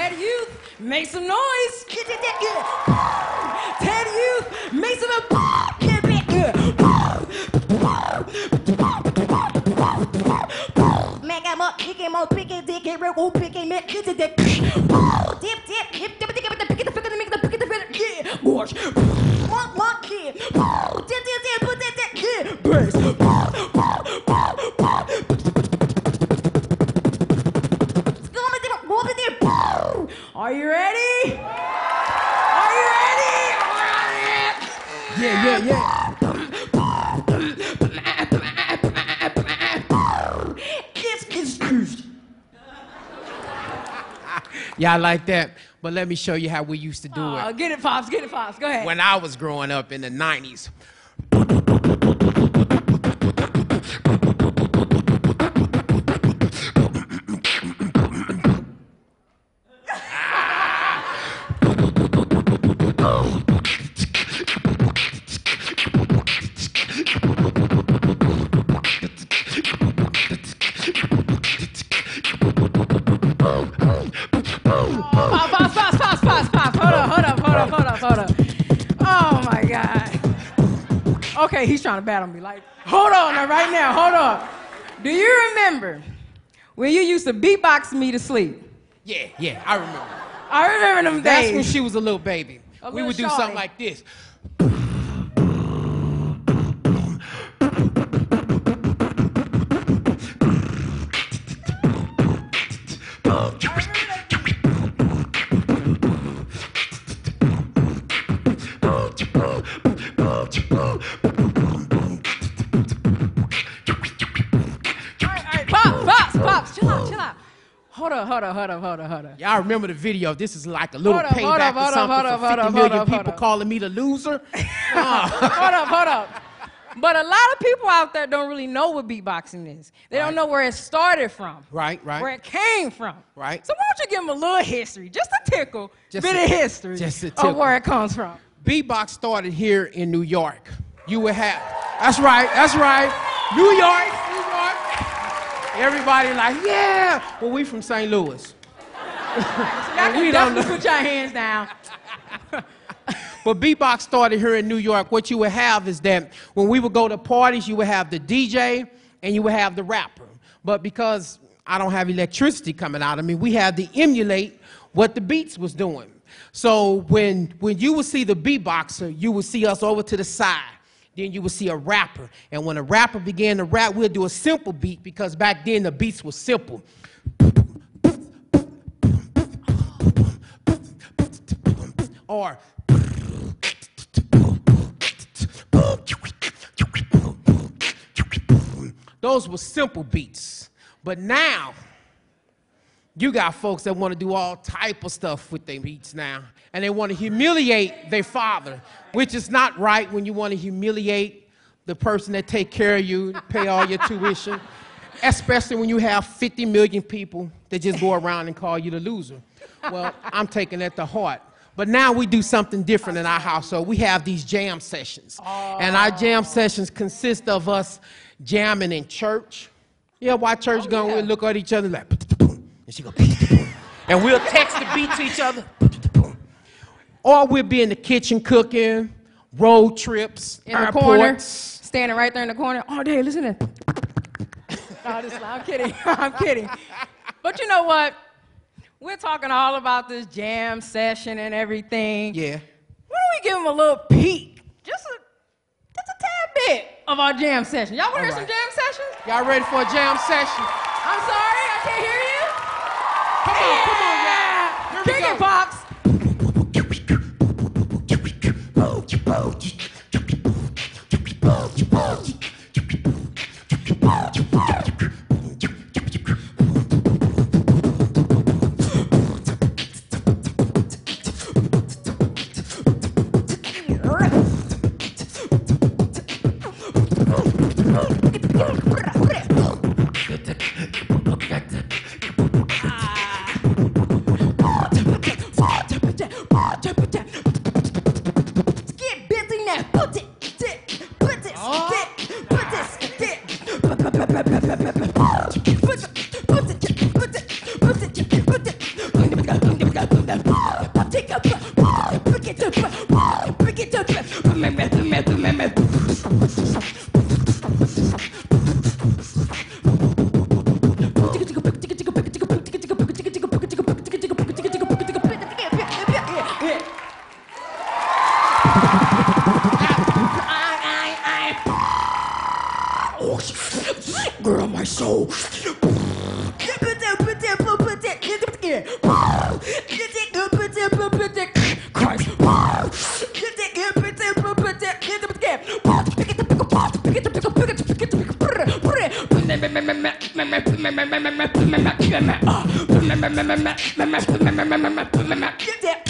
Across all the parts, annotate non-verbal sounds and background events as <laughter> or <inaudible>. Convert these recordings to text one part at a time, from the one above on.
Ted Youth, make some noise. Ted Youth, make some Make him up, kick up, pick it, dick it, real old pick him, kick it. Dip, dip, hip, dip, dip, dip, pick it, pick it, make it, pick it, pick it, yeah. Gosh. Walk, walk, kid. Dip, dip, dip, put that, that, kid. Bass. Are you ready? Are you ready? Yeah, yeah, yeah. Kiss, kiss, kiss. Y'all like that? But let me show you how we used to do Oh, it uh, get it, Pops. Get it, Pops. Go ahead. when I was growing up in the 90s. Okay, he's trying to battle me. Like, hold on now, right now, hold on. Do you remember when you used to beatbox me to sleep? Yeah, yeah, I remember. I remember them That's days. when she was a little baby. A we little would do shorty. something like this. Hold up, hold up, hold up, hold up, hold up. Y'all remember the video? This is like a little Hold up, payback up, or something up, for hold 50 up, million hold up, hold people calling me the loser. <laughs> hold up, hold up. But a lot of people out there don't really know what beatboxing is. They Right. don't know where it started from. Right, right. Where it came from. Right. So why don't you give them a little history, just a tickle, Just bit a- of history just a of where it comes from. Beatbox started here in New York. You would have. That's right. That's right. New York. Everybody like, yeah. Well, we from St. Louis. We don't know. put your hands down. <laughs> But beatbox started here in New York. What you would have is that when we would go to parties, you would have the DJ and you would have the rapper. But because I don't have electricity coming out of me, we had to emulate what the beats was doing. So when when you would see the beatboxer, you would see us over to the side. Then you would see a rapper. And when a rapper began to rap, we'd do a simple beat because back then the beats were simple. Or Those were simple beats. But now, you got folks that want to do all type of stuff with their beats now. And they want to humiliate their father, which is not right when you want to humiliate the person that take care of you, pay all your tuition. <laughs> Especially when you have 50 million people that just go around and call you the loser. Well, I'm taking that to heart. But now we do something different in our household. We have these jam sessions. And our jam sessions consist of us jamming in church. Yeah, why church oh, going? We look at each other like, and she go, and we'll text the beat to each other. Or we'll be in the kitchen cooking, road trips, In the corner, standing right there in the corner. Oh, Dave, listen to no, this, <laughs> I'm kidding. <laughs> I'm kidding. But you know what? We're talking all about this jam session and everything. Yeah. Why don't we give them a little peek? Just a, just a tad bit of our jam session. Y'all want to hear some jam sessions? Y'all ready for a jam session? my soul. Christ. <laughs> Uh,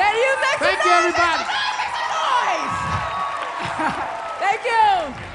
Can you make Thank you, everybody. Make noise. <laughs> Thank you.